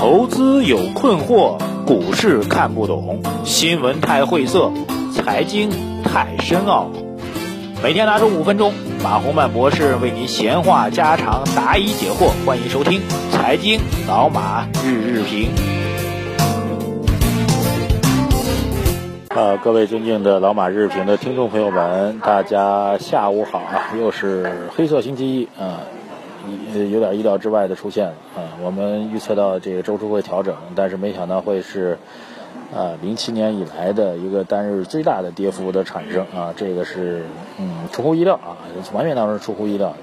投资有困惑，股市看不懂，新闻太晦涩，财经太深奥。每天拿出五分钟，马洪曼博士为您闲话家常，答疑解惑。欢迎收听《财经老马日日评》。呃，各位尊敬的老马日评的听众朋友们，大家下午好啊！又是黑色星期一啊。有点意料之外的出现了啊！我们预测到这个周初会调整，但是没想到会是啊零七年以来的一个单日最大的跌幅的产生啊！这个是嗯出乎意料啊，盘面当中出乎意料。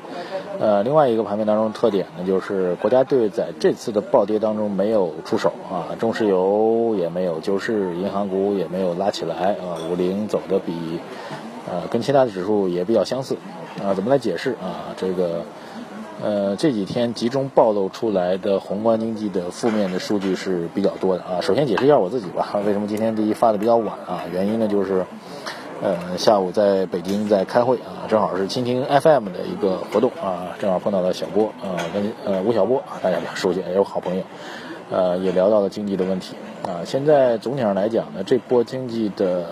呃，另外一个盘面当中特点呢，就是国家队在这次的暴跌当中没有出手啊，中石油也没有，救市银行股也没有拉起来啊，五零走的比呃跟其他的指数也比较相似啊，怎么来解释啊？这个。呃，这几天集中暴露出来的宏观经济的负面的数据是比较多的啊。首先解释一下我自己吧，为什么今天第一发的比较晚啊？原因呢就是，呃，下午在北京在开会啊，正好是蜻蜓 FM 的一个活动啊，正好碰到了小波啊，跟呃吴晓波啊，大家比较熟悉，也有好朋友，呃，也聊到了经济的问题啊。现在总体上来讲呢，这波经济的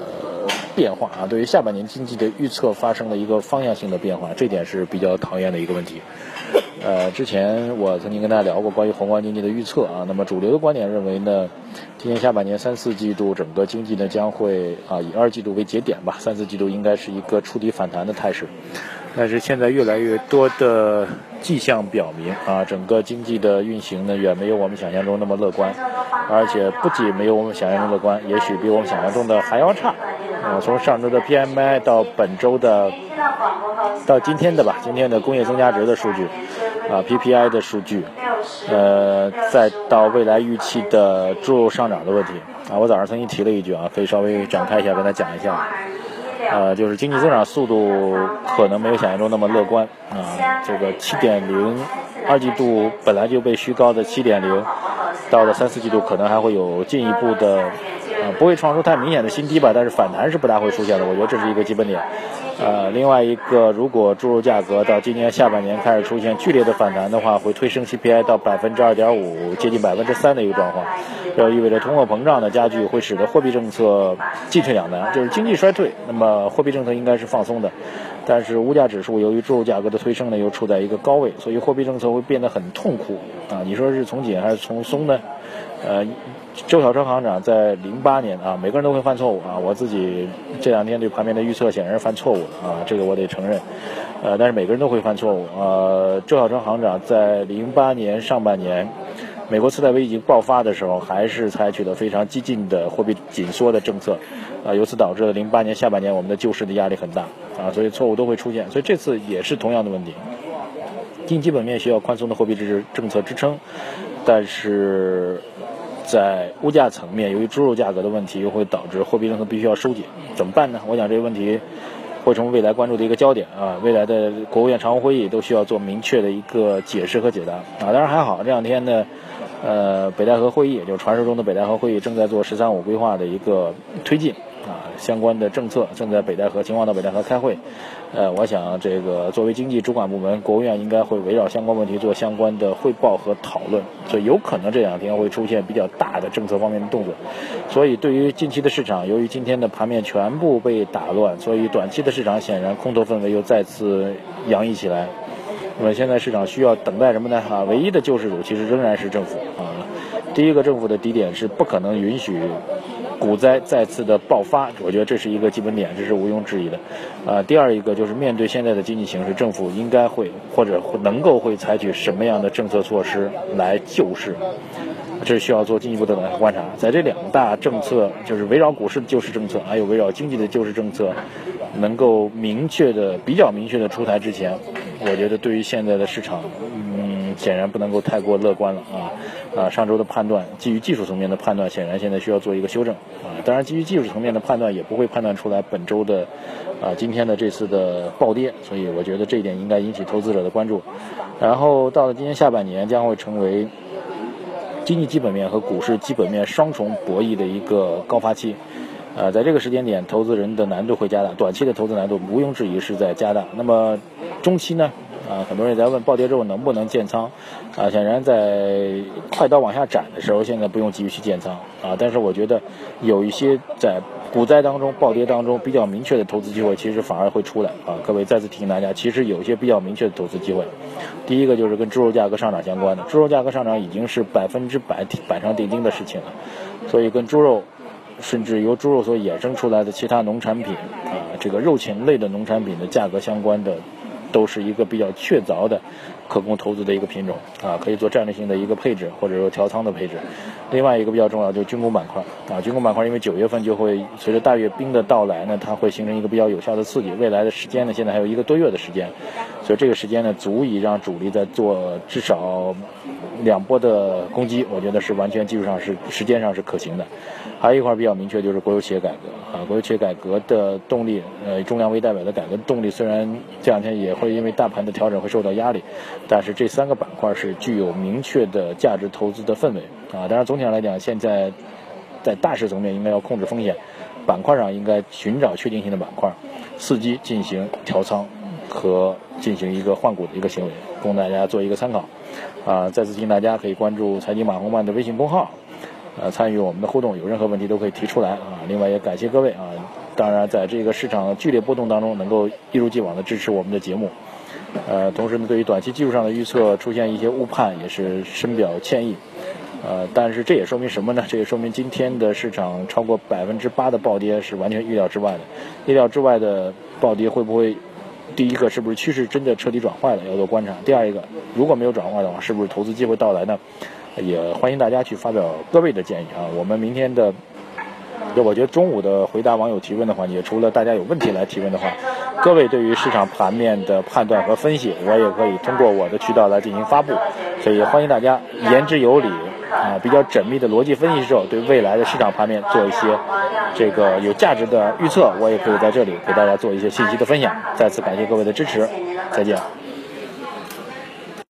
变化啊，对于下半年经济的预测发生了一个方向性的变化，这点是比较讨厌的一个问题。呃，之前我曾经跟大家聊过关于宏观经济的预测啊，那么主流的观点认为呢，今年下半年三四季度整个经济呢将会啊以二季度为节点吧，三四季度应该是一个触底反弹的态势，但是现在越来越多的迹象表明啊，整个经济的运行呢远没有我们想象中那么乐观，而且不仅没有我们想象中乐观，也许比我们想象中的还要差。啊，从上周的 PMI 到本周的，到今天的吧，今天的工业增加值的数据，啊 PPI 的数据，呃，再到未来预期的猪肉上涨的问题，啊，我早上曾经提了一句啊，可以稍微展开一下跟他讲一下，呃，就是经济增长速度可能没有想象中那么乐观，啊，这个七点零，二季度本来就被虚高的七点零，到了三四季度可能还会有进一步的。不会创出太明显的新低吧？但是反弹是不大会出现的，我觉得这是一个基本点。呃，另外一个，如果猪肉价格到今年下半年开始出现剧烈的反弹的话，会推升 CPI 到百分之二点五，接近百分之三的一个状况，这意味着通货膨胀的加剧会使得货币政策进退两难，就是经济衰退，那么货币政策应该是放松的，但是物价指数由于猪肉价格的推升呢，又处在一个高位，所以货币政策会变得很痛苦啊！你说是从紧还是从松呢？呃。周小川行长在零八年啊，每个人都会犯错误啊。我自己这两天对盘面的预测显然是犯错误的啊，这个我得承认。呃，但是每个人都会犯错误。呃，周小川行长在零八年上半年，美国次贷危机爆发的时候，还是采取了非常激进的货币紧缩的政策，啊，由此导致了零八年下半年我们的救市的压力很大啊，所以错误都会出现。所以这次也是同样的问题，经济基本面需要宽松的货币支持政策支撑，但是。在物价层面，由于猪肉价格的问题，又会导致货币政策必须要收紧，怎么办呢？我想这个问题会成为未来关注的一个焦点啊！未来的国务院常务会议都需要做明确的一个解释和解答啊！当然还好，这两天呢，呃，北戴河会议，就是传说中的北戴河会议，正在做“十三五”规划的一个推进。啊，相关的政策正在北戴河，秦皇岛北戴河开会。呃，我想这个作为经济主管部门，国务院应该会围绕相关问题做相关的汇报和讨论。所以有可能这两天会出现比较大的政策方面的动作。所以对于近期的市场，由于今天的盘面全部被打乱，所以短期的市场显然空头氛围又再次洋溢起来。那么现在市场需要等待什么呢？啊，唯一的救世主其实仍然是政府啊。第一个，政府的底点是不可能允许。股灾再次的爆发，我觉得这是一个基本点，这是毋庸置疑的。啊，第二一个就是面对现在的经济形势，政府应该会或者能够会采取什么样的政策措施来救市，这需要做进一步的观察。在这两大政策，就是围绕股市的救市政策，还有围绕经济的救市政策，能够明确的、比较明确的出台之前，我觉得对于现在的市场，显然不能够太过乐观了啊。啊，上周的判断基于技术层面的判断，显然现在需要做一个修正啊。当然，基于技术层面的判断，也不会判断出来本周的啊今天的这次的暴跌，所以我觉得这一点应该引起投资者的关注。然后到了今年下半年，将会成为经济基本面和股市基本面双重博弈的一个高发期。呃，在这个时间点，投资人的难度会加大，短期的投资难度毋庸置疑是在加大。那么中期呢？啊，很多人在问暴跌之后能不能建仓啊？显然在快刀往下斩的时候，现在不用急于去建仓啊。但是我觉得有一些在股灾当中、暴跌当中比较明确的投资机会，其实反而会出来啊。各位再次提醒大家，其实有一些比较明确的投资机会。第一个就是跟猪肉价格上涨相关的，猪肉价格上涨已经是百分之百板上钉钉的事情了，所以跟猪肉。甚至由猪肉所衍生出来的其他农产品，啊，这个肉禽类的农产品的价格相关的，都是一个比较确凿的可供投资的一个品种，啊，可以做战略性的一个配置或者说调仓的配置。另外一个比较重要就是军工板块，啊，军工板块因为九月份就会随着大阅兵的到来呢，它会形成一个比较有效的刺激。未来的时间呢，现在还有一个多月的时间，所以这个时间呢，足以让主力在做至少两波的攻击，我觉得是完全技术上是时间上是可行的。还有一块比较明确，就是国有企业改革啊，国有企业改革的动力，呃，重量为代表的改革动力，虽然这两天也会因为大盘的调整会受到压力，但是这三个板块是具有明确的价值投资的氛围啊。当然，总体上来讲，现在在大势层面应该要控制风险，板块上应该寻找确定性的板块，伺机进行调仓和进行一个换股的一个行为，供大家做一个参考啊。再次提醒大家可以关注财经马红漫的微信公号。呃，参与我们的互动，有任何问题都可以提出来啊。另外也感谢各位啊，当然在这个市场剧烈波动当中，能够一如既往的支持我们的节目。呃，同时呢，对于短期技术上的预测出现一些误判，也是深表歉意。呃，但是这也说明什么呢？这也说明今天的市场超过百分之八的暴跌是完全预料之外的。意料之外的暴跌会不会？第一个是不是趋势真的彻底转坏了？要做观察。第二一个，如果没有转坏的话，是不是投资机会到来呢？也欢迎大家去发表各位的建议啊！我们明天的，就我觉得中午的回答网友提问的环节，除了大家有问题来提问的话，各位对于市场盘面的判断和分析，我也可以通过我的渠道来进行发布。所以欢迎大家言之有理啊，比较缜密的逻辑分析之后，对未来的市场盘面做一些这个有价值的预测，我也可以在这里给大家做一些信息的分享。再次感谢各位的支持，再见。